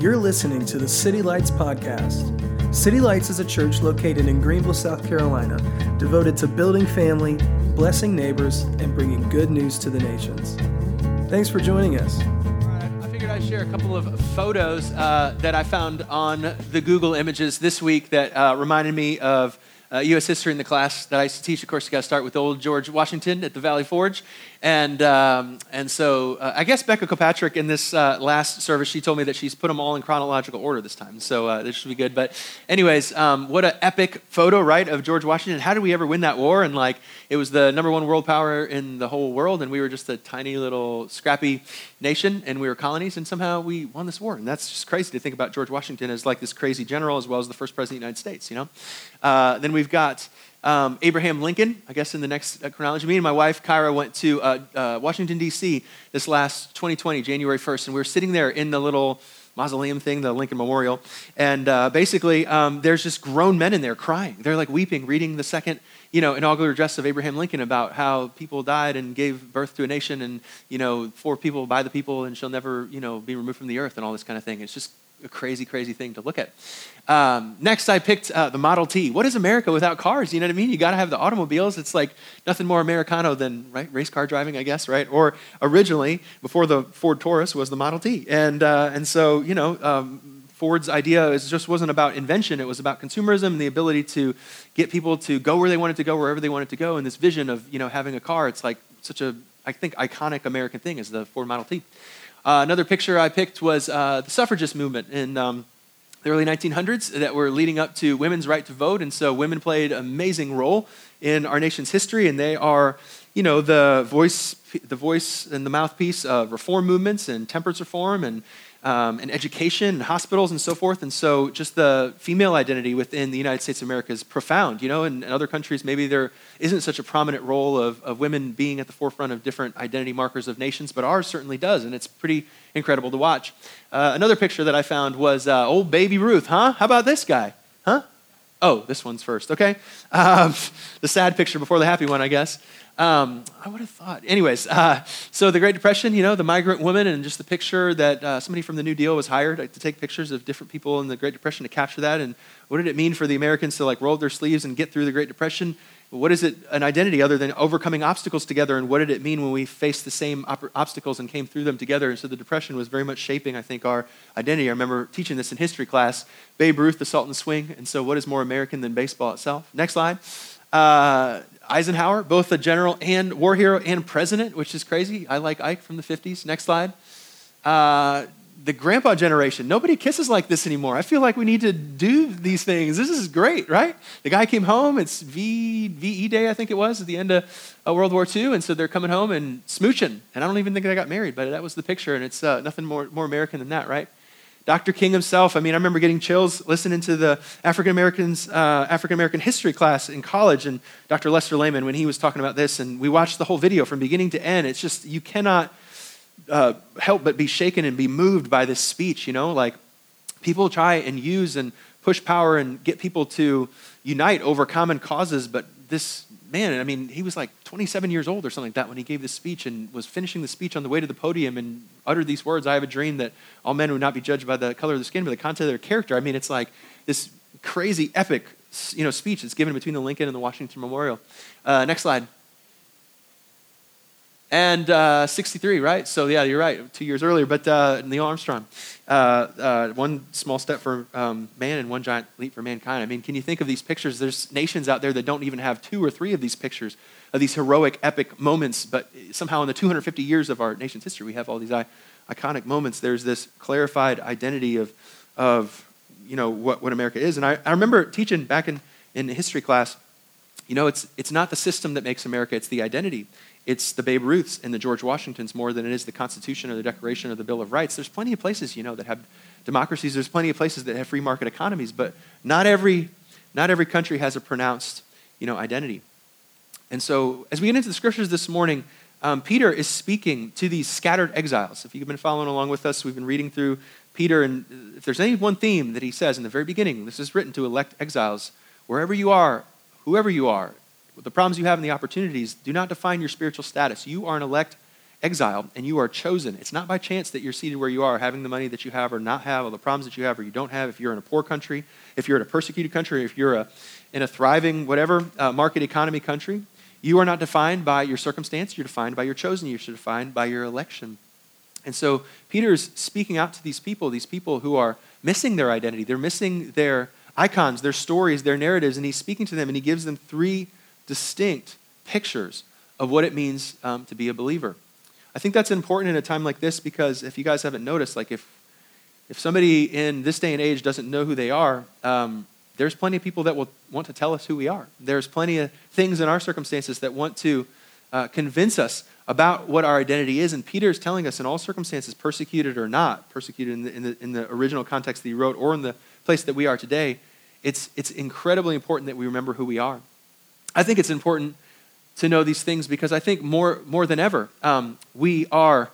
You're listening to the City Lights Podcast. City Lights is a church located in Greenville, South Carolina, devoted to building family, blessing neighbors, and bringing good news to the nations. Thanks for joining us. I figured I'd share a couple of photos uh, that I found on the Google Images this week that uh, reminded me of uh, U.S. history in the class that I used to teach. Of course, you got to start with old George Washington at the Valley Forge. And, um, and so uh, I guess Becca Kilpatrick in this uh, last service, she told me that she's put them all in chronological order this time. So uh, this should be good. But, anyways, um, what an epic photo, right, of George Washington. How did we ever win that war? And, like, it was the number one world power in the whole world, and we were just a tiny little scrappy nation, and we were colonies, and somehow we won this war. And that's just crazy to think about George Washington as like this crazy general as well as the first president of the United States, you know? Uh, then we've got um, Abraham Lincoln, I guess in the next uh, chronology. Me and my wife, Kyra, went to uh, uh, Washington, D.C. this last 2020, January 1st, and we were sitting there in the little mausoleum thing, the Lincoln Memorial. And uh, basically, um, there's just grown men in there crying. They're like weeping, reading the second, you know, inaugural address of Abraham Lincoln about how people died and gave birth to a nation and, you know, for people, by the people, and shall never, you know, be removed from the earth and all this kind of thing. It's just a crazy, crazy thing to look at. Um, next, I picked uh, the Model T. What is America without cars? You know what I mean? You got to have the automobiles. It's like nothing more Americano than right race car driving, I guess, right? Or originally, before the Ford Taurus, was the Model T, and uh, and so you know. Um, Ford's idea is just wasn't about invention, it was about consumerism and the ability to get people to go where they wanted to go, wherever they wanted to go. And this vision of you know having a car, it's like such a, I think, iconic American thing is the Ford Model T. Uh, another picture I picked was uh, the suffragist movement in um, the early 1900s that were leading up to women's right to vote. And so women played an amazing role in our nation's history, and they are, you know, the voice, the voice and the mouthpiece of reform movements and temperance reform and um, and education and hospitals and so forth. And so just the female identity within the United States of America is profound. You know, in, in other countries, maybe there isn't such a prominent role of, of women being at the forefront of different identity markers of nations, but ours certainly does. And it's pretty incredible to watch. Uh, another picture that I found was uh, old baby Ruth, huh? How about this guy? Huh? Oh, this one's first, okay? Um, the sad picture before the happy one, I guess. Um, I would have thought. Anyways, uh, so the Great Depression, you know, the migrant woman, and just the picture that uh, somebody from the New Deal was hired to take pictures of different people in the Great Depression to capture that. And what did it mean for the Americans to like roll their sleeves and get through the Great Depression? What is it, an identity other than overcoming obstacles together? And what did it mean when we faced the same op- obstacles and came through them together? And so the Depression was very much shaping, I think, our identity. I remember teaching this in history class Babe Ruth, the Salt and Swing. And so, what is more American than baseball itself? Next slide. Uh, Eisenhower, both a general and war hero and president, which is crazy. I like Ike from the 50s. Next slide. Uh, the grandpa generation. Nobody kisses like this anymore. I feel like we need to do these things. This is great, right? The guy came home. It's v, VE Day, I think it was, at the end of uh, World War II. And so they're coming home and smooching. And I don't even think they got married, but that was the picture. And it's uh, nothing more, more American than that, right? Dr. King himself, I mean, I remember getting chills listening to the African Americans, uh, African American history class in college, and Dr. Lester Lehman when he was talking about this, and we watched the whole video from beginning to end. It's just you cannot uh, help but be shaken and be moved by this speech. You know, like people try and use and push power and get people to unite over common causes, but this man, I mean, he was like 27 years old or something like that when he gave this speech and was finishing the speech on the way to the podium and uttered these words I have a dream that all men would not be judged by the color of the skin, but the content of their character. I mean, it's like this crazy, epic you know, speech that's given between the Lincoln and the Washington Memorial. Uh, next slide. And uh, 63, right? So, yeah, you're right, two years earlier. But uh, Neil Armstrong, uh, uh, one small step for um, man and one giant leap for mankind. I mean, can you think of these pictures? There's nations out there that don't even have two or three of these pictures of these heroic, epic moments. But somehow, in the 250 years of our nation's history, we have all these iconic moments. There's this clarified identity of, of you know, what, what America is. And I, I remember teaching back in, in history class, you know, it's, it's not the system that makes America, it's the identity it's the Babe Ruths and the George Washingtons more than it is the Constitution or the Declaration or the Bill of Rights. There's plenty of places, you know, that have democracies. There's plenty of places that have free market economies, but not every, not every country has a pronounced, you know, identity. And so, as we get into the scriptures this morning, um, Peter is speaking to these scattered exiles. If you've been following along with us, we've been reading through Peter, and if there's any one theme that he says in the very beginning, this is written to elect exiles. Wherever you are, whoever you are, the problems you have and the opportunities do not define your spiritual status. You are an elect exile and you are chosen. It's not by chance that you're seated where you are, having the money that you have or not have, all the problems that you have or you don't have. If you're in a poor country, if you're in a persecuted country, if you're a, in a thriving, whatever, uh, market economy country, you are not defined by your circumstance. You're defined by your chosen. You're defined by your election. And so Peter's speaking out to these people, these people who are missing their identity. They're missing their icons, their stories, their narratives, and he's speaking to them and he gives them three distinct pictures of what it means um, to be a believer. I think that's important in a time like this because if you guys haven't noticed, like if if somebody in this day and age doesn't know who they are, um, there's plenty of people that will want to tell us who we are. There's plenty of things in our circumstances that want to uh, convince us about what our identity is. And Peter is telling us in all circumstances, persecuted or not, persecuted in the, in the, in the original context that he wrote or in the place that we are today, it's, it's incredibly important that we remember who we are. I think it's important to know these things because I think more, more than ever, um, we are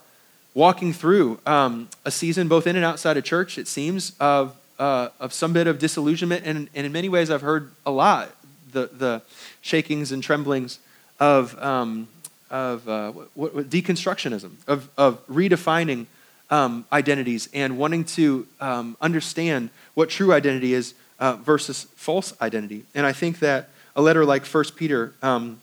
walking through um, a season, both in and outside of church, it seems, of, uh, of some bit of disillusionment. And, and in many ways, I've heard a lot the, the shakings and tremblings of, um, of uh, what, what, deconstructionism, of, of redefining um, identities and wanting to um, understand what true identity is uh, versus false identity. And I think that a letter like 1 Peter um,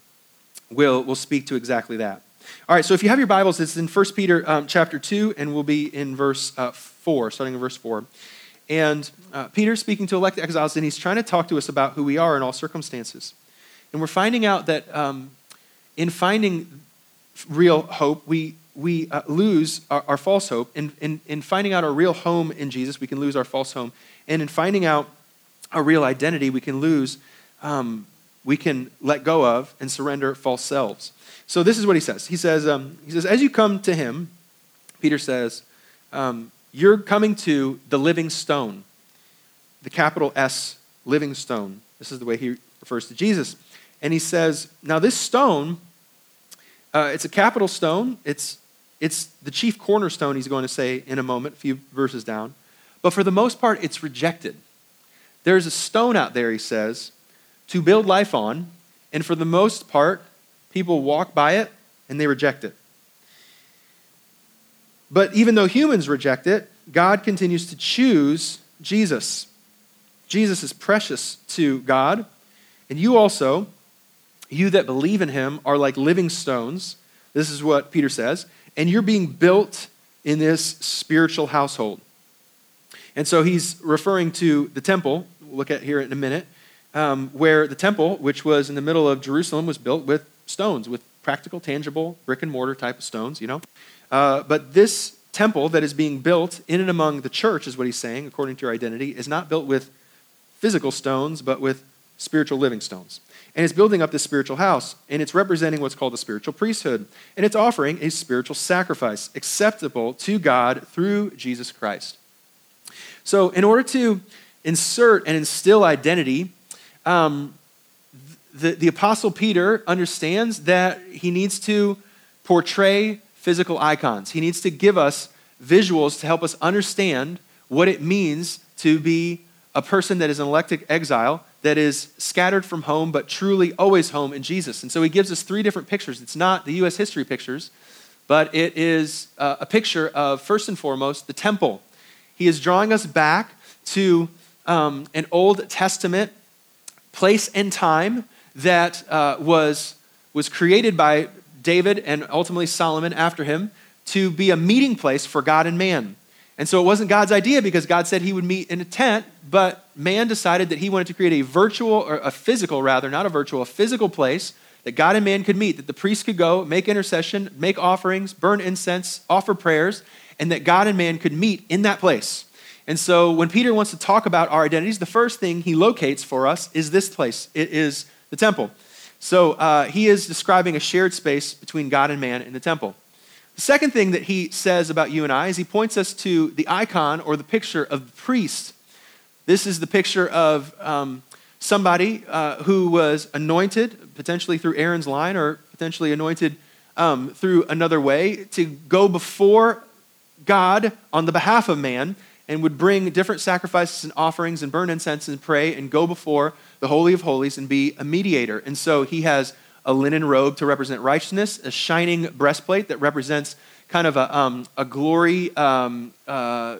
will, will speak to exactly that. All right, so if you have your Bibles, it's in 1 Peter um, chapter 2, and we'll be in verse uh, 4, starting in verse 4. And uh, Peter's speaking to elect exiles, and he's trying to talk to us about who we are in all circumstances. And we're finding out that um, in finding real hope, we, we uh, lose our, our, false hope. In, in, in finding out our real home in Jesus, we can lose our false home. And in finding out our real identity, we can lose, um, we can let go of and surrender false selves. So this is what he says. He says, um, he says, as you come to him, Peter says, um, you're coming to the living stone, the capital S, living stone. This is the way he refers to Jesus. And he says, now this stone, uh, it's a capital stone. It's, it's the chief cornerstone, he's going to say in a moment, a few verses down. But for the most part, it's rejected. There's a stone out there, he says, to build life on. And for the most part, people walk by it and they reject it. But even though humans reject it, God continues to choose Jesus. Jesus is precious to God. And you also, you that believe in him, are like living stones. This is what Peter says. And you're being built in this spiritual household. And so he's referring to the temple, we'll look at here in a minute, um, where the temple, which was in the middle of Jerusalem, was built with stones, with practical, tangible, brick and mortar type of stones, you know. Uh, but this temple that is being built in and among the church, is what he's saying, according to your identity, is not built with physical stones, but with spiritual living stones. And it's building up this spiritual house, and it's representing what's called the spiritual priesthood. And it's offering a spiritual sacrifice acceptable to God through Jesus Christ. So, in order to insert and instill identity, um, the, the Apostle Peter understands that he needs to portray physical icons. He needs to give us visuals to help us understand what it means to be a person that is an elected exile, that is scattered from home, but truly always home in Jesus. And so he gives us three different pictures. It's not the U.S. history pictures, but it is uh, a picture of, first and foremost, the temple. He is drawing us back to um, an Old Testament place and time that uh, was, was created by David and ultimately Solomon after him to be a meeting place for God and man. And so it wasn't God's idea because God said he would meet in a tent, but man decided that he wanted to create a virtual, or a physical rather, not a virtual, a physical place that God and man could meet, that the priest could go, make intercession, make offerings, burn incense, offer prayers, and that God and man could meet in that place. And so when Peter wants to talk about our identities, the first thing he locates for us is this place. It is the temple. So uh, he is describing a shared space between God and man in the temple. The second thing that he says about you and I is he points us to the icon or the picture of the priest. This is the picture of um, somebody uh, who was anointed, potentially through Aaron's line or potentially anointed um, through another way, to go before God on the behalf of man and would bring different sacrifices and offerings and burn incense and pray and go before the Holy of Holies and be a mediator. And so he has a linen robe to represent righteousness, a shining breastplate that represents kind of a, um, a glory um, uh,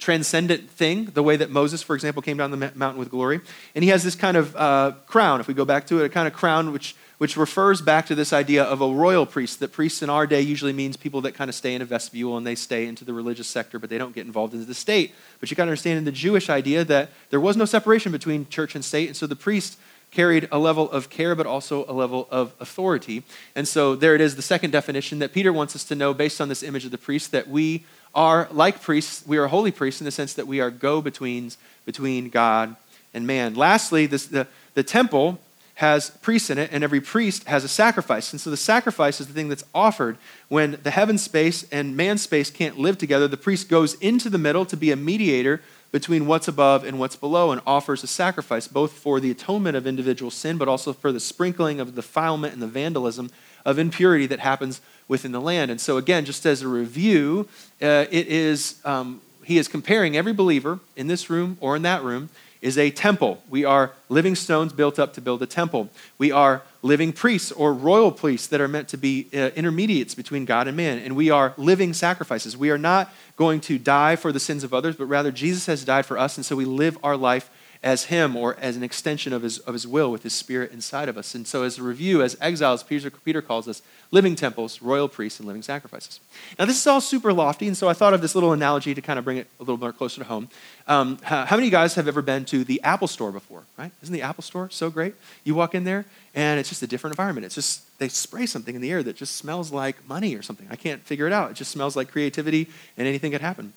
transcendent thing, the way that Moses, for example, came down the mountain with glory. And he has this kind of uh, crown, if we go back to it, a kind of crown which, which refers back to this idea of a royal priest, that priests in our day usually means people that kind of stay in a vestibule and they stay into the religious sector, but they don't get involved into the state. But you got to understand in the Jewish idea that there was no separation between church and state, and so the priest carried a level of care, but also a level of authority. And so there it is, the second definition that Peter wants us to know based on this image of the priest that we are like priests, we are holy priests in the sense that we are go betweens between God and man. Lastly, this, the, the temple has priests in it, and every priest has a sacrifice. And so the sacrifice is the thing that's offered when the heaven space and man space can't live together. The priest goes into the middle to be a mediator between what's above and what's below and offers a sacrifice, both for the atonement of individual sin, but also for the sprinkling of the defilement and the vandalism of impurity that happens within the land. And so, again, just as a review, uh, it is, um, he is comparing every believer in this room or in that room is a temple. We are living stones built up to build a temple. We are living priests or royal priests that are meant to be uh, intermediates between God and man. And we are living sacrifices. We are not going to die for the sins of others, but rather Jesus has died for us. And so we live our life as him or as an extension of his, of his will with his spirit inside of us. And so, as a review, as exiles, Peter, Peter calls us living temples, royal priests, and living sacrifices. Now, this is all super lofty, and so I thought of this little analogy to kind of bring it a little more closer to home. Um, how, many of you guys have ever been to the Apple store before, right? Isn't the Apple store so great? You walk in there, and it's just a different environment. It's just, they spray something in the air that just smells like money or something. I can't figure it out. It just smells like creativity, and anything could happen.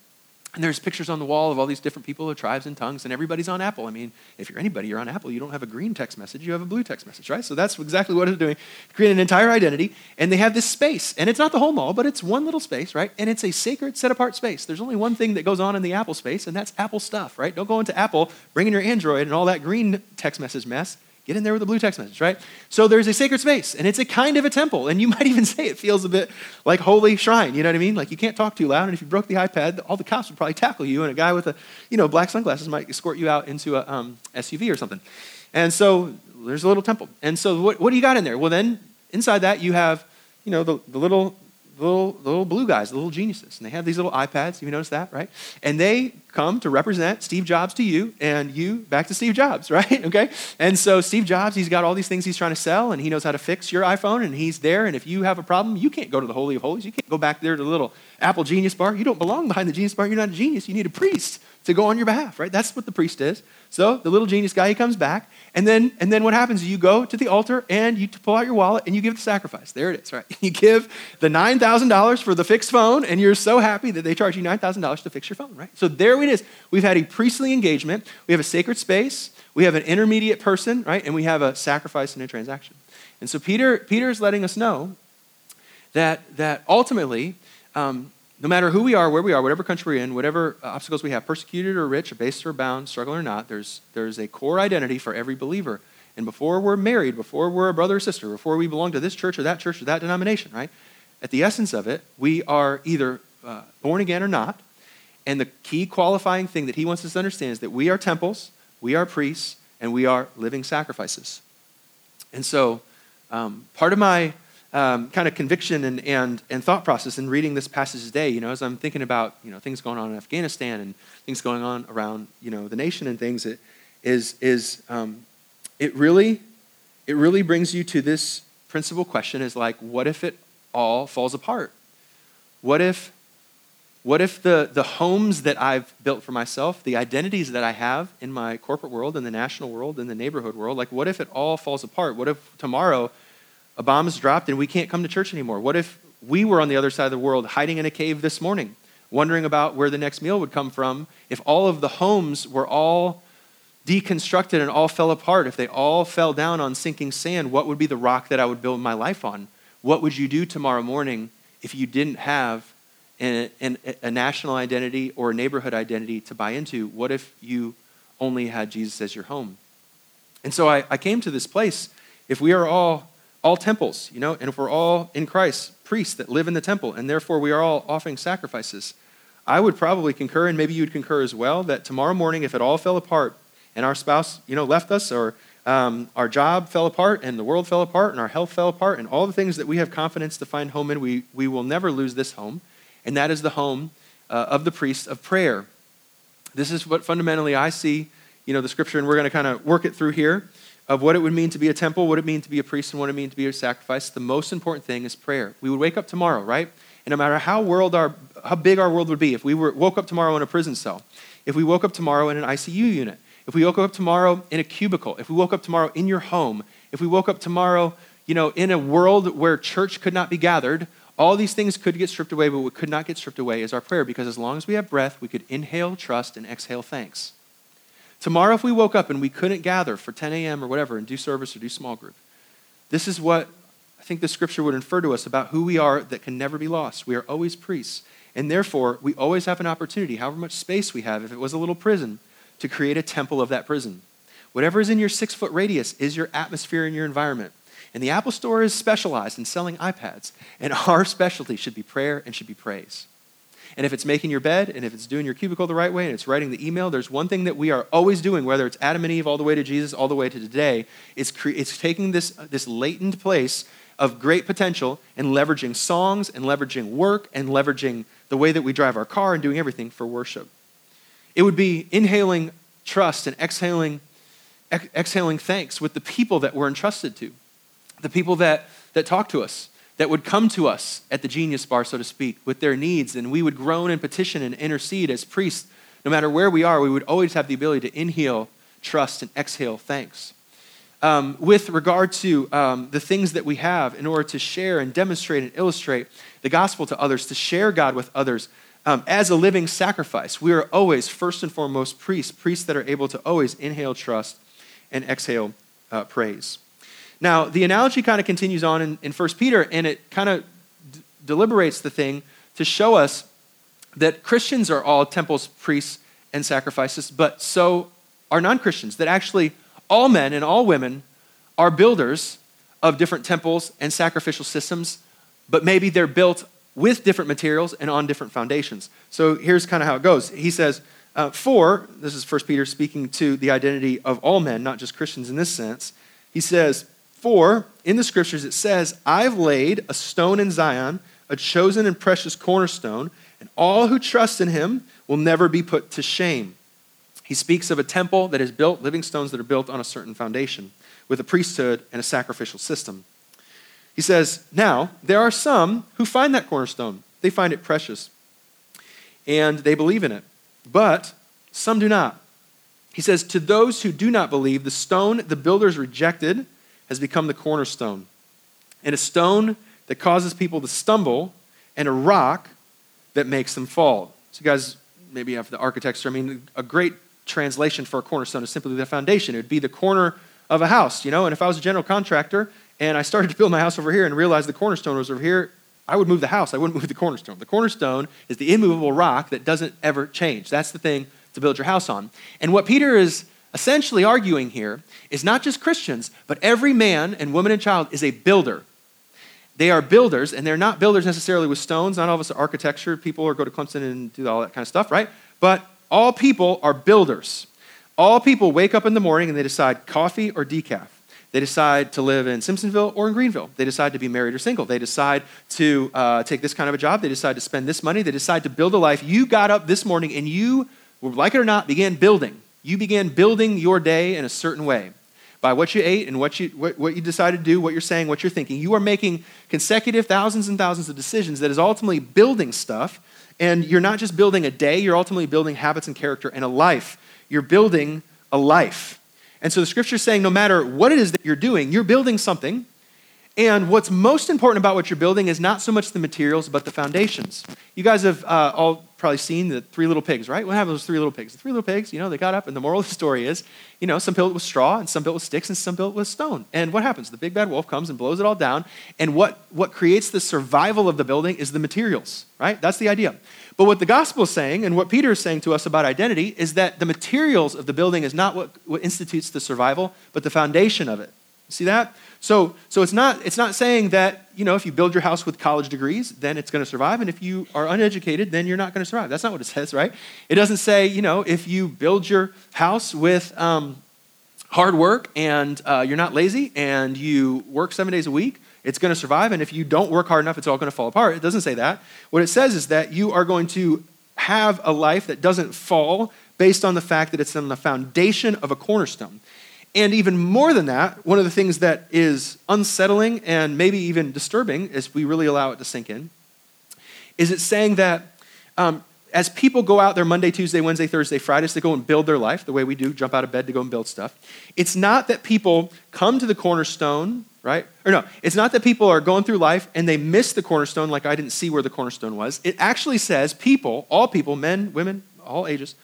And there's pictures on the wall of all these different people of tribes and tongues, and everybody's on Apple. I mean, if you're anybody, you're on Apple. You don't have a green text message, you have a blue text message, right? So that's exactly what it's doing. Create an entire identity, and they have this space. And it's not the whole mall, but it's one little space, right? And it's a sacred, set apart space. There's only one thing that goes on in the Apple space, and that's Apple stuff, right? Don't go into Apple, bring in your Android and all that green text message mess. Get in there with a blue text message, right? So there's a sacred space, and it's a kind of a temple. And you might even say it feels a bit like holy shrine. You know what I mean? Like you can't talk too loud, and if you broke the iPad, all the cops would probably tackle you, and a guy with a you know black sunglasses might escort you out into a um, SUV or something. And so there's a little temple. And so what, what do you got in there? Well, then inside that you have you know the, the little the little, the little blue guys, the little geniuses. And they have these little iPads. You notice that, right? And they come to represent Steve Jobs to you and you back to Steve Jobs, right? Okay? And so Steve Jobs, he's got all these things he's trying to sell and he knows how to fix your iPhone and he's there. And if you have a problem, you can't go to the Holy of Holies. You can't go back there to the little Apple Genius bar. You don't belong behind the Genius bar. You're not a genius. You need a priest to go on your behalf, right? That's what the priest is. So the little genius guy, he comes back, and then, and then what happens you go to the altar and you pull out your wallet and you give the sacrifice. There it is, right? You give the $9,000 for the fixed phone, and you're so happy that they charge you $9,000 to fix your phone, right? So there it is. We've had a priestly engagement, we have a sacred space, we have an intermediate person, right? And we have a sacrifice and a transaction. And so Peter, Peter is letting us know that, that ultimately, um, no matter who we are, where we are, whatever country we're in, whatever obstacles we have, persecuted or rich, abased or bound, struggle or not, there's, there's a core identity for every believer. And before we're married, before we're a brother or sister, before we belong to this church or that church or that denomination, right? At the essence of it, we are either uh, born again or not. And the key qualifying thing that he wants us to understand is that we are temples, we are priests, and we are living sacrifices. And so, um, part of my um, kind of conviction and, and, and thought process in reading this passage today, you know, as I'm thinking about, you know, things going on in Afghanistan and things going on around, you know, the nation and things, it is, is um, it really, it really brings you to this principal question is like, what if it all falls apart? What if, what if the, the homes that I've built for myself, the identities that I have in my corporate world, in the national world, in the neighborhood world, like what if it all falls apart? What if tomorrow a bomb is dropped and we can't come to church anymore? What if we were on the other side of the world hiding in a cave this morning, wondering about where the next meal would come from? If all of the homes were all deconstructed and all fell apart, if they all fell down on sinking sand, what would be the rock that I would build my life on? What would you do tomorrow morning if you didn't have an, a national identity or a neighborhood identity to buy into? What if you only had Jesus as your home? And so I, I came to this place. If we are all all temples, you know, and if we're all in Christ, priests that live in the temple, and therefore we are all offering sacrifices, I would probably concur, and maybe you would concur as well, that tomorrow morning, if it all fell apart and our spouse, you know, left us, or um, our job fell apart and the world fell apart and our health fell apart and all the things that we have confidence to find home in, we, we will never lose this home. And that is the home uh, of the priest of prayer. This is what fundamentally I see, you know, the scripture, and we're going to kind of work it through here of what it would mean to be a temple, what it means to be a priest, and what it means to be a sacrifice. The most important thing is prayer. We would wake up tomorrow, right? And no matter how world our, how big our world would be, if we were, woke up tomorrow in a prison cell, if we woke up tomorrow in an ICU unit, if we woke up tomorrow in a cubicle, if we woke up tomorrow in your home, if we woke up tomorrow, you know, in a world where church could not be gathered, all these things could get stripped away, but what could not get stripped away is our prayer because as long as we have breath, we could inhale trust and exhale thanks. Tomorrow, if we woke up and we couldn't gather for 10 a.m. or whatever and do service or do small group, this is what I think the scripture would infer to us about who we are that can never be lost. We are always priests. And therefore, we always have an opportunity, however much space we have, if it was a little prison, to create a temple of that prison. Whatever is in your six foot radius is your atmosphere and your environment. And the Apple Store is specialized in selling iPads. And our specialty should be prayer and should be praise. And if it's making your bed, and if it's doing your cubicle the right way, and it's writing the email, there's one thing that we are always doing, whether it's Adam and Eve all the way to Jesus, all the way to today, it's, cre- it's taking this, this latent place of great potential and leveraging songs and leveraging work and leveraging the way that we drive our car and doing everything for worship. It would be inhaling trust and exhaling, ex- exhaling thanks with the people that we're entrusted to, the people that, that talk to us, that would come to us at the genius bar, so to speak, with their needs, and we would groan and petition and intercede as priests. No matter where we are, we would always have the ability to inhale trust and exhale thanks. Um, with regard to um, the things that we have in order to share and demonstrate and illustrate the gospel to others, to share God with others um, as a living sacrifice, we are always, first and foremost, priests, priests that are able to always inhale trust and exhale uh, praise. Now, the analogy kind of continues on in, in 1 Peter, and it kind of d- deliberates the thing to show us that Christians are all temples, priests, and sacrifices, but so are non Christians. That actually all men and all women are builders of different temples and sacrificial systems, but maybe they're built with different materials and on different foundations. So here's kind of how it goes. He says, uh, For, this is 1 Peter speaking to the identity of all men, not just Christians in this sense. He says, for in the scriptures it says, I've laid a stone in Zion, a chosen and precious cornerstone, and all who trust in him will never be put to shame. He speaks of a temple that is built, living stones that are built on a certain foundation, with a priesthood and a sacrificial system. He says, Now, there are some who find that cornerstone. They find it precious, and they believe in it. But some do not. He says, To those who do not believe, the stone the builders rejected has become the cornerstone, and a stone that causes people to stumble, and a rock that makes them fall. So, guys, maybe have the architecture. I mean, a great translation for a cornerstone is simply the foundation. It would be the corner of a house, you know. And if I was a general contractor and I started to build my house over here and realized the cornerstone was over here, I would move the house. I wouldn't move the cornerstone. The cornerstone is the immovable rock that doesn't ever change. That's the thing to build your house on. And what Peter is essentially arguing here is not just Christians, but every man and woman and child is a builder. They are builders, and they're not builders necessarily with stones. Not all of us are architecture people or go to Clemson and do all that kind of stuff, right? But all people are builders. All people wake up in the morning and they decide coffee or decaf. They decide to live in Simpsonville or in Greenville. They decide to be married or single. They decide to uh, take this kind of a job. They decide to spend this money. They decide to build a life. You got up this morning and you, like it or not, began building. You began building your day in a certain way by what you ate and what you, what, what you decided to do, what you're saying, what you're thinking. You are making consecutive thousands and thousands of decisions that is ultimately building stuff. And you're not just building a day, you're ultimately building habits and character and a life. You're building a life. And so the scripture is saying no matter what it is that you're doing, you're building something. And what's most important about what you're building is not so much the materials, but the foundations. You guys have uh, all probably seen the three little pigs, right? What happened to those three little pigs? The three little pigs, you know, they got up, and the moral of the story is, you know, some built with straw, and some built with sticks, and some built with stone. And what happens? The big bad wolf comes and blows it all down. And what, what creates the survival of the building is the materials, right? That's the idea. But what the gospel is saying, and what Peter is saying to us about identity, is that the materials of the building is not what, what institutes the survival, but the foundation of it. See that? So, so it's, not, it's not saying that, you know, if you build your house with college degrees, then it's going to survive. And if you are uneducated, then you're not going to survive. That's not what it says, right? It doesn't say, you know, if you build your house with, um, hard work and uh, you're not lazy and you work seven days a week, it's going to survive. And if you don't work hard enough, it's all going to fall apart. It doesn't say that. What it says is that you are going to have a life that doesn't fall based on the fact that it's on the foundation of a cornerstone. And even more than that, one of the things that is unsettling and maybe even disturbing as we really allow it to sink in is it's saying that um, as people go out there Monday, Tuesday, Wednesday, Thursday, Fridays to go and build their life the way we do, jump out of bed to go and build stuff, it's not that people come to the cornerstone, right? Or no, it's not that people are going through life and they miss the cornerstone like I didn't see where the cornerstone was. It actually says people, all people, men, women, all ages,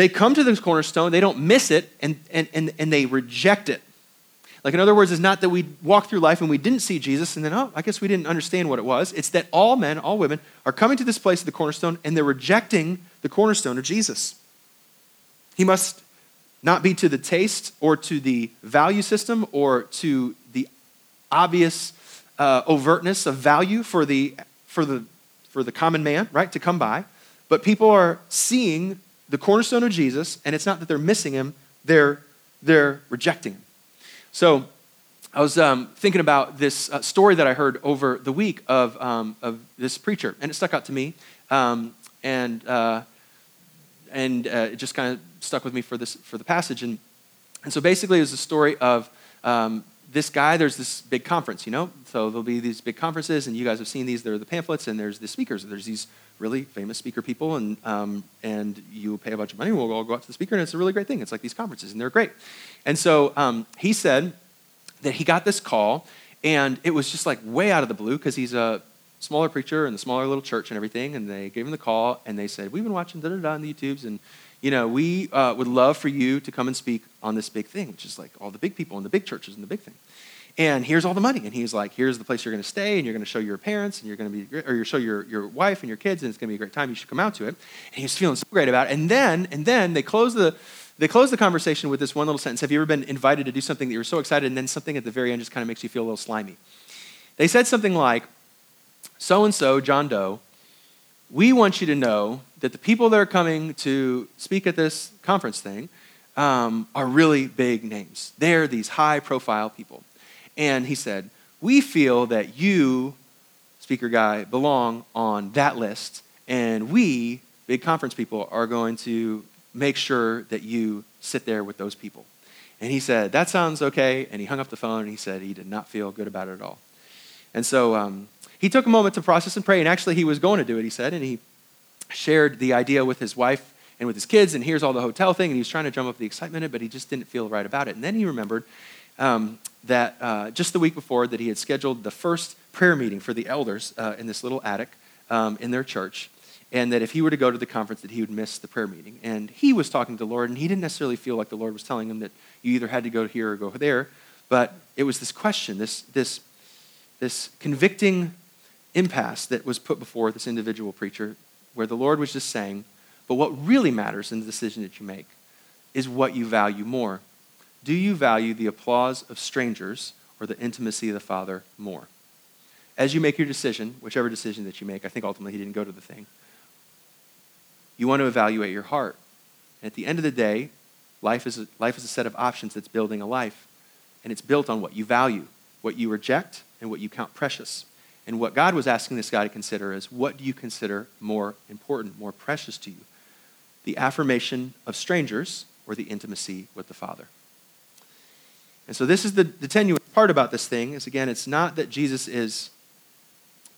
they come to this cornerstone, they don't miss it, and, and, and, and they reject it. Like, in other words, it's not that we walk through life and we didn't see Jesus and then, oh, I guess we didn't understand what it was. It's that all men, all women are coming to this place of the cornerstone and they're rejecting the cornerstone of Jesus. He must not be to the taste or to the value system or to the obvious uh, overtness of value for the, for, the, for the common man, right, to come by. But people are seeing the cornerstone of Jesus, and it's not that they're missing him, they're, they're rejecting him. So I was um, thinking about this uh, story that I heard over the week of, um, of this preacher, and it stuck out to me. Um, and uh, and uh, it just kind of stuck with me for, this, for the passage. And, and so basically, it was a story of um, this guy. There's this big conference, you know? So there'll be these big conferences, and you guys have seen these. There are the pamphlets, and there's the speakers. There's these really famous speaker people, and, um, and you pay a bunch of money, we'll all go out to the speaker, and it's a really great thing. It's like these conferences, and they're great. And so um, he said that he got this call, and it was just like way out of the blue because he's a smaller preacher in the smaller little church and everything, and they gave him the call, and they said, we've been watching da-da-da on the YouTubes, and, you know, we uh, would love for you to come and speak on this big thing, which is like all the big people and the big churches and the big thing and here's all the money. And he's like, here's the place you're going to stay, and you're going to show your parents, and you're going to be, or you show your, your wife and your kids, and it's going to be a great time. You should come out to it. And he was feeling so great about it. And then, and then they close the, they close the conversation with this one little sentence. Have you ever been invited to do something that you're so excited, and then something at the very end just kind of makes you feel a little slimy? They said something like, so and so, John Doe, we want you to know that the people that are coming to speak at this conference thing um, are really big names. They're these high profile people. And he said, We feel that you, speaker guy, belong on that list. And we, big conference people, are going to make sure that you sit there with those people. And he said, That sounds okay. And he hung up the phone and he said he did not feel good about it at all. And so um, he took a moment to process and pray. And actually, he was going to do it, he said. And he shared the idea with his wife and with his kids. And here's all the hotel thing. And he was trying to drum up the excitement, but he just didn't feel right about it. And then he remembered um, that uh, just the week before that he had scheduled the first prayer meeting for the elders uh, in this little attic um, in their church and that if he were to go to the conference that he would miss the prayer meeting. And he was talking to the lord and he didn't necessarily feel like the lord was telling him that you either had to go here or go there but it was this question this, this, this convicting impasse that was put before this individual preacher where the lord was just saying but what really matters in the decision that you make is what you value more do you value the applause of strangers or the intimacy of the Father more? As you make your decision, whichever decision that you make, I think ultimately he didn't go to the thing, you want to evaluate your heart. And at the end of the day, life is, a, life is a set of options that's building a life. And it's built on what you value, what you reject, and what you count precious. And what God was asking this guy to consider is what do you consider more important, more precious to you? The affirmation of strangers or the intimacy with the Father? And so this is the, the tenuous part about this thing is again, it's not that Jesus is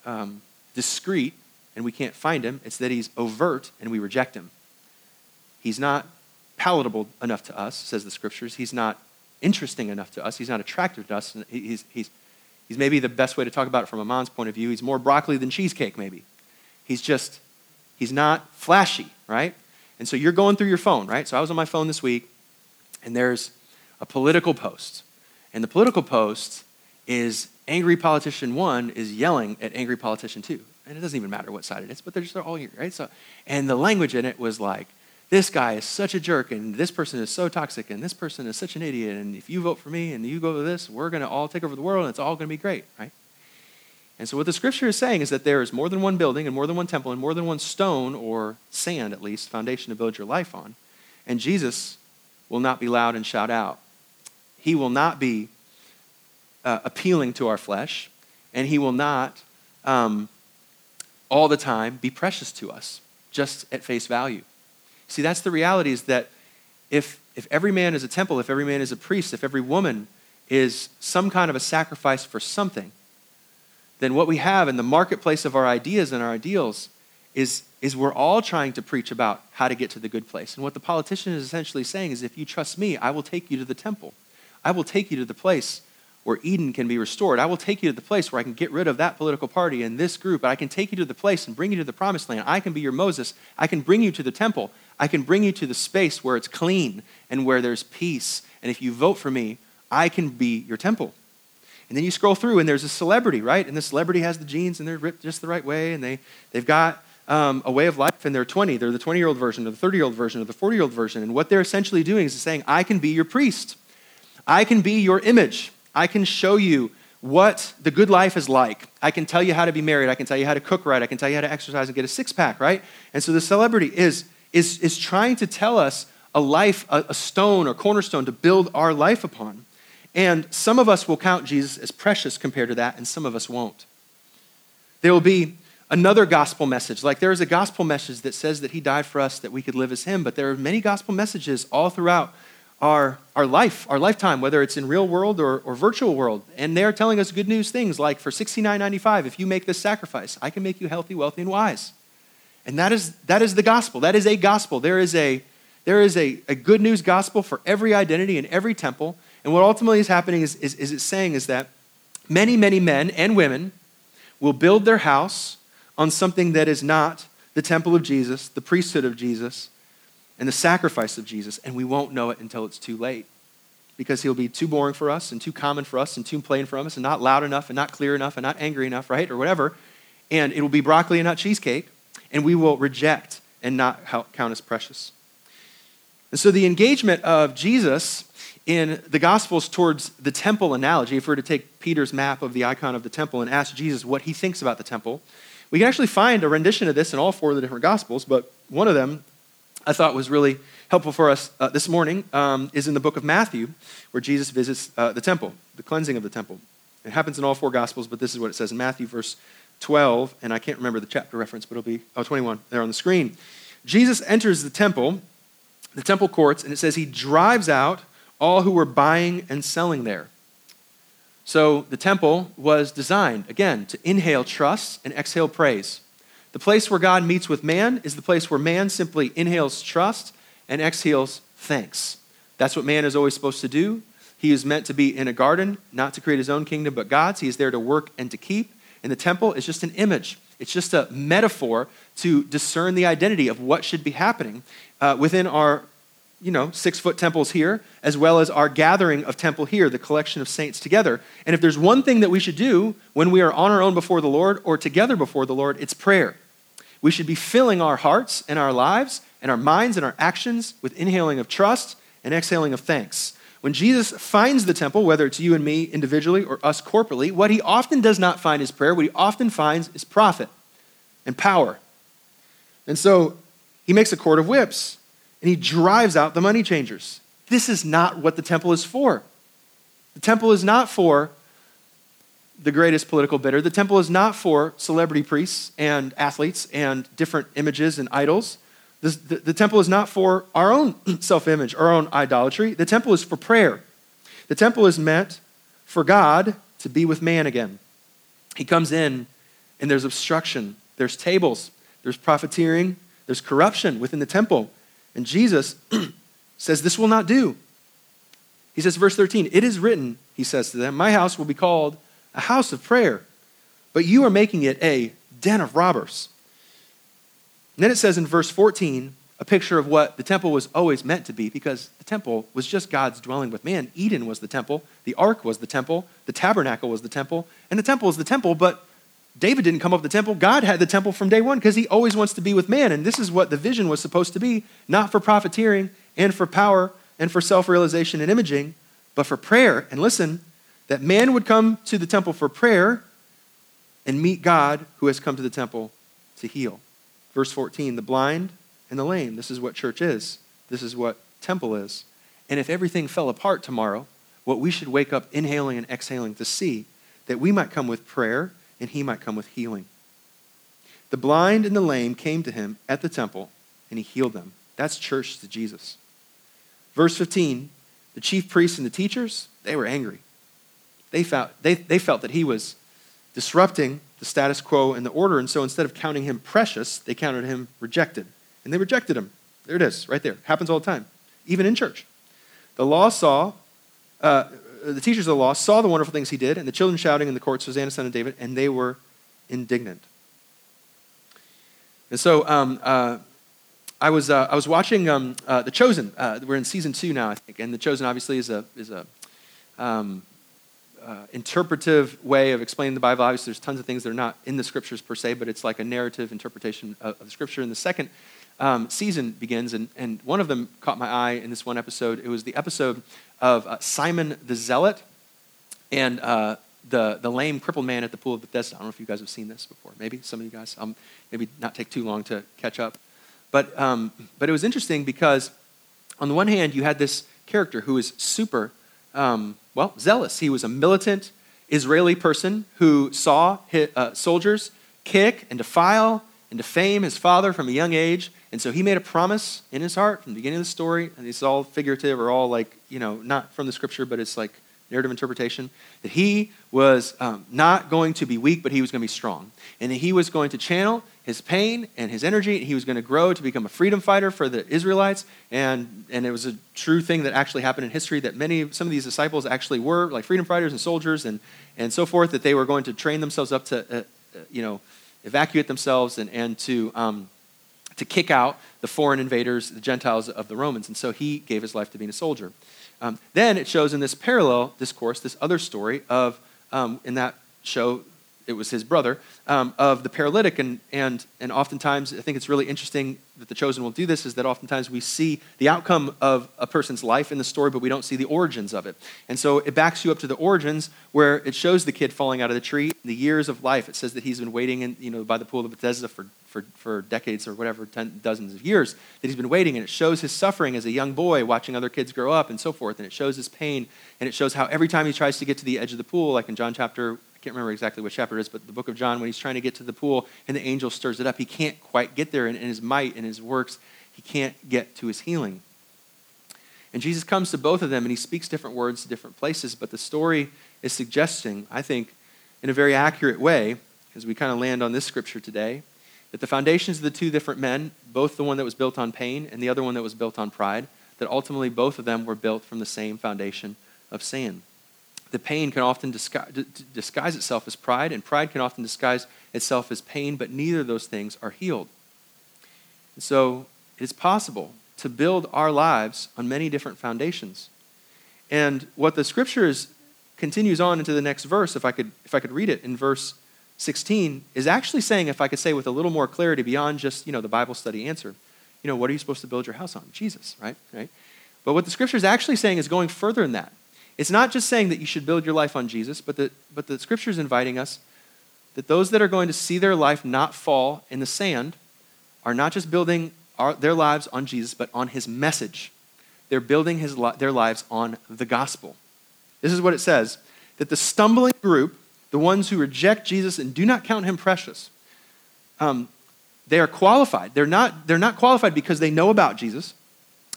um, discreet and we can't find him. It's that he's overt and we reject him. He's not palatable enough to us, says the scriptures. He's not interesting enough to us. He's not attractive to us. He's, he's, he's maybe the best way to talk about it from a mom's point of view. He's more broccoli than cheesecake, maybe. He's just, he's not flashy, right? And so you're going through your phone, right? So I was on my phone this week, and there's a political post. And the political post is angry politician one is yelling at angry politician two. And it doesn't even matter what side it is, but they're just all here, right? So, and the language in it was like, this guy is such a jerk, and this person is so toxic, and this person is such an idiot, and if you vote for me and you go to this, we're going to all take over the world, and it's all going to be great, right? And so, what the scripture is saying is that there is more than one building, and more than one temple, and more than one stone, or sand at least, foundation to build your life on. And Jesus will not be loud and shout out. He will not be uh, appealing to our flesh, and he will not um, all the time be precious to us, just at face value. See, that's the reality is that if, if every man is a temple, if every man is a priest, if every woman is some kind of a sacrifice for something, then what we have in the marketplace of our ideas and our ideals is, is we're all trying to preach about how to get to the good place. And what the politician is essentially saying is if you trust me, I will take you to the temple. I will take you to the place where Eden can be restored. I will take you to the place where I can get rid of that political party and this group. But I can take you to the place and bring you to the promised land. I can be your Moses. I can bring you to the temple. I can bring you to the space where it's clean and where there's peace. And if you vote for me, I can be your temple. And then you scroll through and there's a celebrity, right? And the celebrity has the jeans and they're ripped just the right way and they, they've got um, a way of life and they're 20. They're the 20 year old version or the 30 year old version or the 40 year old version. And what they're essentially doing is saying, I can be your priest. I can be your image. I can show you what the good life is like. I can tell you how to be married. I can tell you how to cook right. I can tell you how to exercise and get a six pack, right? And so the celebrity is, is, is trying to tell us a life, a, a stone or cornerstone to build our life upon. And some of us will count Jesus as precious compared to that, and some of us won't. There will be another gospel message. Like there is a gospel message that says that he died for us that we could live as him, but there are many gospel messages all throughout our, our life, our lifetime, whether it's in real world or, or virtual world. And they're telling us good news things like for $69.95, if you make this sacrifice, I can make you healthy, wealthy, and wise. And that is, that is the gospel. That is a gospel. There is a, there is a, a good news gospel for every identity and every temple. And what ultimately is happening is, is, is it's saying is that many, many men and women will build their house on something that is not the temple of Jesus, the priesthood of Jesus, and the sacrifice of Jesus, and we won't know it until it's too late. Because he'll be too boring for us and too common for us and too plain for us and not loud enough and not clear enough and not angry enough, right? Or whatever. And it will be broccoli and not cheesecake, and we will reject and not count as precious. And so the engagement of Jesus in the Gospels towards the temple analogy, if we were to take Peter's map of the icon of the temple and ask Jesus what he thinks about the temple, we can actually find a rendition of this in all four of the different Gospels, but one of them I thought was really helpful for us uh, this morning um, is in the book of Matthew, where Jesus visits uh, the temple, the cleansing of the temple. It happens in all four Gospels, but this is what it says in Matthew, verse 12, and I can't remember the chapter reference, but it'll be, oh, 21, there on the screen. Jesus enters the temple, the temple courts, and it says he drives out all who were buying and selling there. So the temple was designed, again, to inhale trust and exhale praise. The place where God meets with man is the place where man simply inhales trust and exhales thanks. That's what man is always supposed to do. He is meant to be in a garden, not to create his own kingdom, but God's. He is there to work and to keep. And the temple is just an image, it's just a metaphor to discern the identity of what should be happening uh, within our you know, six foot temples here, as well as our gathering of temple here, the collection of saints together. And if there's one thing that we should do when we are on our own before the Lord or together before the Lord, it's prayer. We should be filling our hearts and our lives and our minds and our actions with inhaling of trust and exhaling of thanks. When Jesus finds the temple, whether it's you and me individually or us corporately, what he often does not find is prayer. What he often finds is profit and power. And so he makes a cord of whips and he drives out the money changers. This is not what the temple is for. The temple is not for the greatest political bidder. The temple is not for celebrity priests and athletes and different images and idols. The, the, the temple is not for our own self image, our own idolatry. The temple is for prayer. The temple is meant for God to be with man again. He comes in and there's obstruction, there's tables, there's profiteering, there's corruption within the temple. And Jesus says, This will not do. He says, verse 13, It is written, he says to them, My house will be called a house of prayer, but you are making it a den of robbers. And then it says in verse 14, a picture of what the temple was always meant to be because the temple was just God's dwelling with man. Eden was the temple, the ark was the temple, the tabernacle was the temple, and the temple is the temple, but David didn't come up with the temple. God had the temple from day one because he always wants to be with man. And this is what the vision was supposed to be not for profiteering and for power and for self realization and imaging, but for prayer. And listen, that man would come to the temple for prayer and meet God who has come to the temple to heal. Verse 14 the blind and the lame. This is what church is, this is what temple is. And if everything fell apart tomorrow, what we should wake up inhaling and exhaling to see that we might come with prayer and he might come with healing. The blind and the lame came to him at the temple and he healed them. That's church to Jesus. Verse 15 the chief priests and the teachers, they were angry. They felt, they, they felt that he was disrupting the status quo and the order, and so instead of counting him precious, they counted him rejected. And they rejected him. There it is, right there. Happens all the time, even in church. The law saw, uh, the teachers of the law saw the wonderful things he did, and the children shouting in the courts, Hosanna, son of David, and they were indignant. And so um, uh, I, was, uh, I was watching um, uh, The Chosen. Uh, we're in season two now, I think, and The Chosen obviously is a, is a um, uh, interpretive way of explaining the Bible. Obviously, there's tons of things that are not in the scriptures per se, but it's like a narrative interpretation of, of the scripture. And the second um, season begins, and, and one of them caught my eye in this one episode. It was the episode of uh, Simon the Zealot and uh, the, the lame, crippled man at the pool of Bethesda. I don't know if you guys have seen this before. Maybe some of you guys. Um, maybe not take too long to catch up. But, um, but it was interesting because, on the one hand, you had this character who was super um, well, zealous. He was a militant Israeli person who saw his, uh, soldiers kick and defile and defame his father from a young age. And so he made a promise in his heart from the beginning of the story, and it's all figurative or all like, you know, not from the scripture, but it's like narrative interpretation, that he was um, not going to be weak, but he was going to be strong. And that he was going to channel his pain and his energy, and he was going to grow to become a freedom fighter for the Israelites. And, and it was a true thing that actually happened in history that many, some of these disciples actually were like freedom fighters and soldiers and, and so forth, that they were going to train themselves up to, uh, uh, you know, evacuate themselves and, and to, um, to kick out the foreign invaders, the Gentiles of the Romans. And so he gave his life to being a soldier. Um, then it shows in this parallel discourse, this other story of, um, in that show, it was his brother, um, of the paralytic. And, and, and oftentimes, I think it's really interesting that the chosen will do this, is that oftentimes we see the outcome of a person's life in the story, but we don't see the origins of it. And so it backs you up to the origins where it shows the kid falling out of the tree, the years of life. It says that he's been waiting in, you know, by the pool of Bethesda for, for, for decades or whatever, ten, dozens of years that he's been waiting. And it shows his suffering as a young boy watching other kids grow up and so forth. And it shows his pain. And it shows how every time he tries to get to the edge of the pool, like in John chapter can't remember exactly what chapter it is, but the book of John, when he's trying to get to the pool and the angel stirs it up, he can't quite get there in, in his might and his works. He can't get to his healing. And Jesus comes to both of them and he speaks different words to different places, but the story is suggesting, I think, in a very accurate way, as we kind of land on this scripture today, that the foundations of the two different men, both the one that was built on pain and the other one that was built on pride, that ultimately both of them were built from the same foundation of sin the pain can often disguise, disguise itself as pride, and pride can often disguise itself as pain, but neither of those things are healed. And so it is possible to build our lives on many different foundations. And what the scripture is, continues on into the next verse, if I could, if I could read it in verse 16, is actually saying, if I could say with a little more clarity beyond just, you know, the Bible study answer, you know, what are you supposed to build your house on? Jesus, right? Right? But what the scripture is actually saying is going further than that. It's not just saying that you should build your life on Jesus, but the, but the scripture is inviting us that those that are going to see their life not fall in the sand are not just building our, their lives on Jesus, but on his message. They're building his, their lives on the gospel. This is what it says that the stumbling group, the ones who reject Jesus and do not count him precious, um, they are qualified. They're not, they're not qualified because they know about Jesus.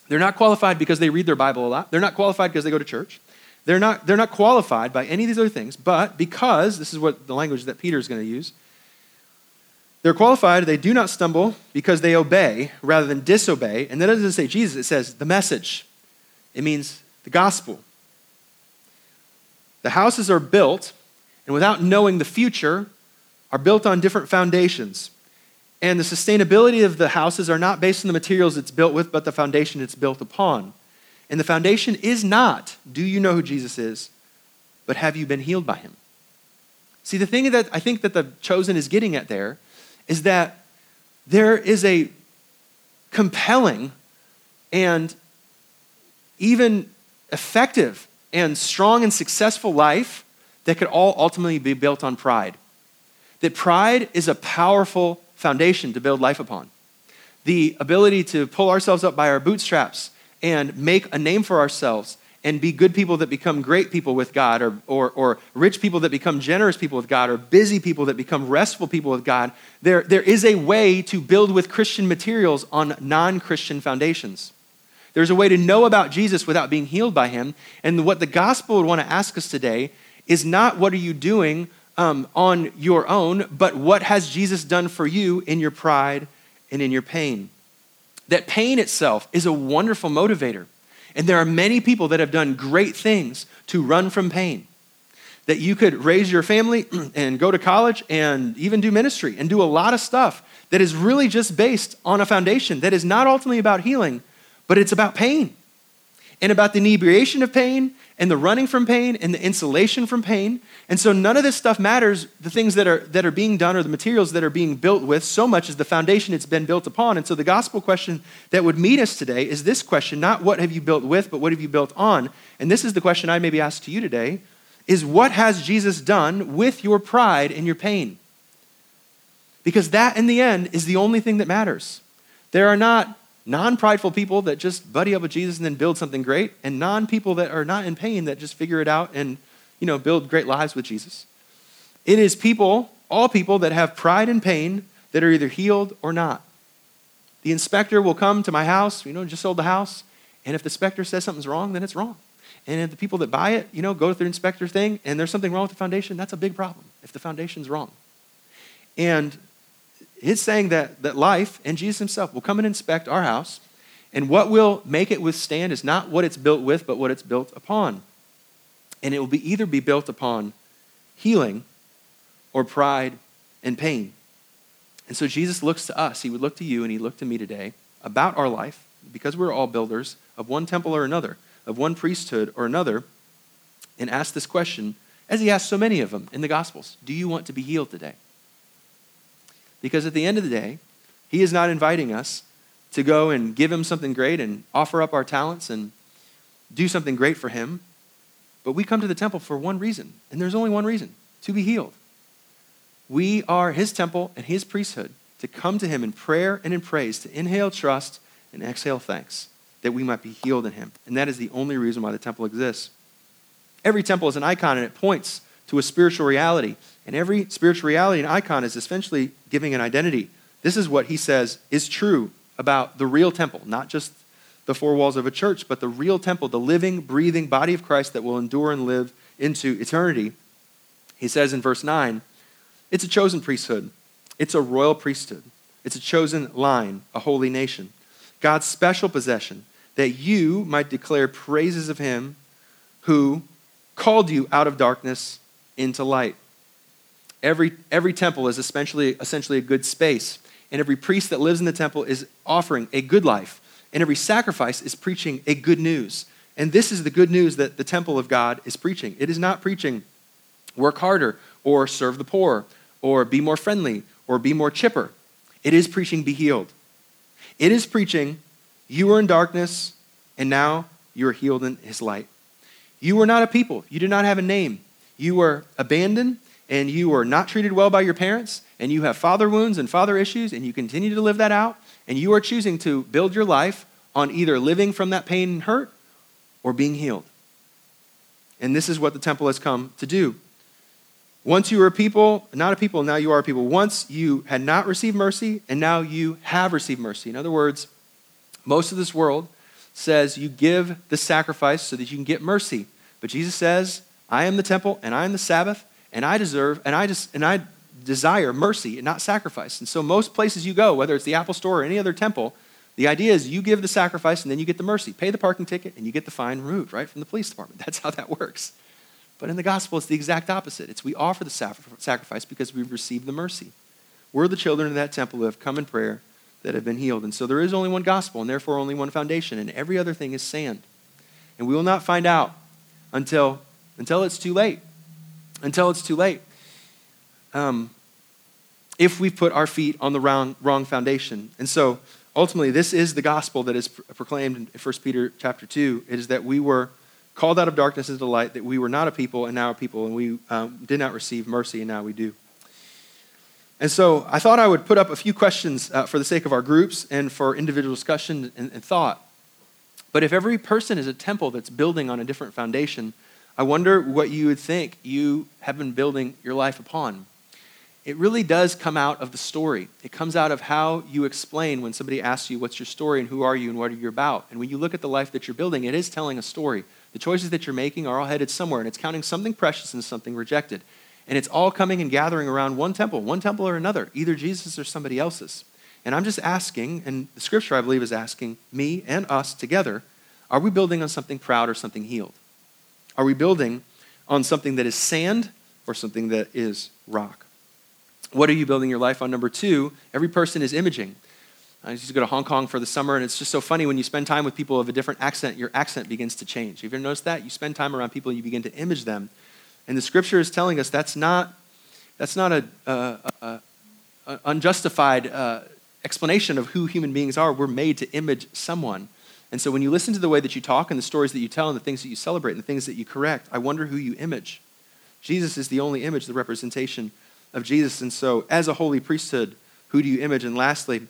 They're not qualified because they read their Bible a lot. They're not qualified because they go to church. They're not, they're not qualified by any of these other things, but because, this is what the language that Peter is going to use, they're qualified, they do not stumble because they obey rather than disobey. And that doesn't say Jesus, it says the message. It means the gospel. The houses are built, and without knowing the future, are built on different foundations. And the sustainability of the houses are not based on the materials it's built with, but the foundation it's built upon. And the foundation is not, do you know who Jesus is, but have you been healed by him? See, the thing that I think that the chosen is getting at there is that there is a compelling and even effective and strong and successful life that could all ultimately be built on pride. That pride is a powerful foundation to build life upon. The ability to pull ourselves up by our bootstraps and make a name for ourselves and be good people that become great people with God, or, or, or rich people that become generous people with God, or busy people that become restful people with God, there, there is a way to build with Christian materials on non Christian foundations. There's a way to know about Jesus without being healed by him. And what the gospel would want to ask us today is not what are you doing um, on your own, but what has Jesus done for you in your pride and in your pain? That pain itself is a wonderful motivator. And there are many people that have done great things to run from pain. That you could raise your family and go to college and even do ministry and do a lot of stuff that is really just based on a foundation that is not ultimately about healing, but it's about pain and about the inebriation of pain and the running from pain and the insulation from pain. And so none of this stuff matters, the things that are, that are being done or the materials that are being built with, so much as the foundation it's been built upon. And so the gospel question that would meet us today is this question not what have you built with, but what have you built on? And this is the question I maybe ask to you today is what has Jesus done with your pride and your pain? Because that, in the end, is the only thing that matters. There are not non prideful people that just buddy up with Jesus and then build something great, and non people that are not in pain that just figure it out and you know, build great lives with Jesus. It is people, all people that have pride and pain that are either healed or not. The inspector will come to my house, you know, just sold the house, and if the inspector says something's wrong, then it's wrong. And if the people that buy it, you know, go through the inspector thing and there's something wrong with the foundation, that's a big problem if the foundation's wrong. And it's saying that, that life and Jesus himself will come and inspect our house. And what will make it withstand is not what it's built with, but what it's built upon. And it will be either be built upon healing or pride and pain. And so Jesus looks to us. He would look to you and he looked to me today about our life, because we're all builders of one temple or another, of one priesthood or another, and ask this question, as he asked so many of them in the Gospels Do you want to be healed today? Because at the end of the day, He is not inviting us to go and give Him something great and offer up our talents and do something great for Him. But we come to the temple for one reason, and there's only one reason to be healed. We are His temple and His priesthood to come to Him in prayer and in praise, to inhale trust and exhale thanks, that we might be healed in Him. And that is the only reason why the temple exists. Every temple is an icon, and it points to a spiritual reality. And every spiritual reality and icon is essentially giving an identity. This is what he says is true about the real temple, not just the four walls of a church, but the real temple, the living, breathing body of Christ that will endure and live into eternity. He says in verse 9, it's a chosen priesthood, it's a royal priesthood, it's a chosen line, a holy nation, God's special possession, that you might declare praises of him who called you out of darkness into light. Every, every temple is essentially, essentially a good space, and every priest that lives in the temple is offering a good life, and every sacrifice is preaching a good news. And this is the good news that the temple of God is preaching. It is not preaching work harder or serve the poor or be more friendly or be more chipper. It is preaching be healed. It is preaching you were in darkness and now you are healed in his light. You were not a people. You did not have a name you were abandoned and you were not treated well by your parents and you have father wounds and father issues and you continue to live that out and you are choosing to build your life on either living from that pain and hurt or being healed. And this is what the temple has come to do. Once you were a people, not a people, now you are a people. Once you had not received mercy, and now you have received mercy. In other words, most of this world says you give the sacrifice so that you can get mercy. But Jesus says, I am the temple and I am the Sabbath, and I deserve and I just and I desire mercy and not sacrifice. And so most places you go, whether it's the Apple Store or any other temple, the idea is you give the sacrifice and then you get the mercy. Pay the parking ticket and you get the fine removed, right, from the police department. That's how that works. But in the gospel, it's the exact opposite. It's we offer the sacrifice because we've received the mercy. We're the children of that temple who have come in prayer that have been healed. And so there is only one gospel and therefore only one foundation, and every other thing is sand. And we will not find out until until it's too late. Until it's too late. Um, if we put our feet on the wrong, wrong foundation. And so ultimately, this is the gospel that is proclaimed in 1 Peter chapter 2. It is that we were called out of darkness into light, that we were not a people and now a people, and we um, did not receive mercy and now we do. And so I thought I would put up a few questions uh, for the sake of our groups and for individual discussion and, and thought. But if every person is a temple that's building on a different foundation, I wonder what you would think you have been building your life upon. It really does come out of the story. It comes out of how you explain when somebody asks you, What's your story and who are you and what are you about? And when you look at the life that you're building, it is telling a story. The choices that you're making are all headed somewhere, and it's counting something precious and something rejected. And it's all coming and gathering around one temple, one temple or another, either Jesus or somebody else's. And I'm just asking, and the scripture I believe is asking me and us together, are we building on something proud or something healed? Are we building on something that is sand or something that is rock? What are you building your life on? Number two, every person is imaging. I used to go to Hong Kong for the summer, and it's just so funny when you spend time with people of a different accent, your accent begins to change. Have you ever noticed that? You spend time around people, you begin to image them. And the scripture is telling us that's not, that's not a, a, a, a unjustified uh, explanation of who human beings are. We're made to image someone. And so when you listen to the way that you talk and the stories that you tell and the things that you celebrate and the things that you correct, I wonder who you image. Jesus is the only image, the representation of Jesus. And so, as a holy priesthood, who do you image? And lastly,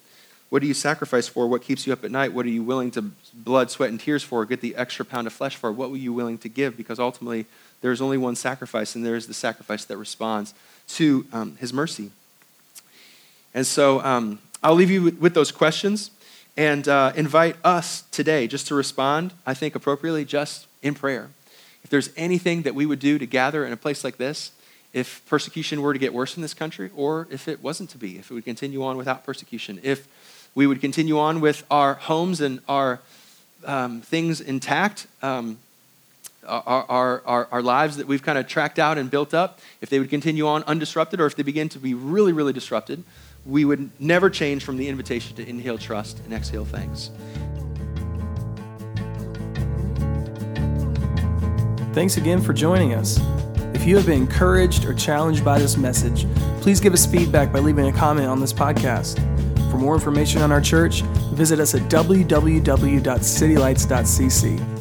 what do you sacrifice for? What keeps you up at night? What are you willing to blood, sweat, and tears for? Get the extra pound of flesh for? What were you willing to give? Because ultimately, there is only one sacrifice, and there is the sacrifice that responds to um, his mercy. And so, um, I'll leave you with, with those questions and uh, invite us today just to respond, I think appropriately, just in prayer. If there's anything that we would do to gather in a place like this, if persecution were to get worse in this country, or if it wasn't to be, if it would continue on without persecution, if we would continue on with our homes and our um, things intact, um, our, our, our, our, lives that we've kind of tracked out and built up, if they would continue on undisrupted, or if they begin to be really, really disrupted, we would never change from the invitation to inhale trust and exhale thanks. Thanks again for joining us. If you have been encouraged or challenged by this message, please give us feedback by leaving a comment on this podcast. For more information on our church, visit us at www.citylights.cc.